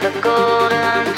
the golden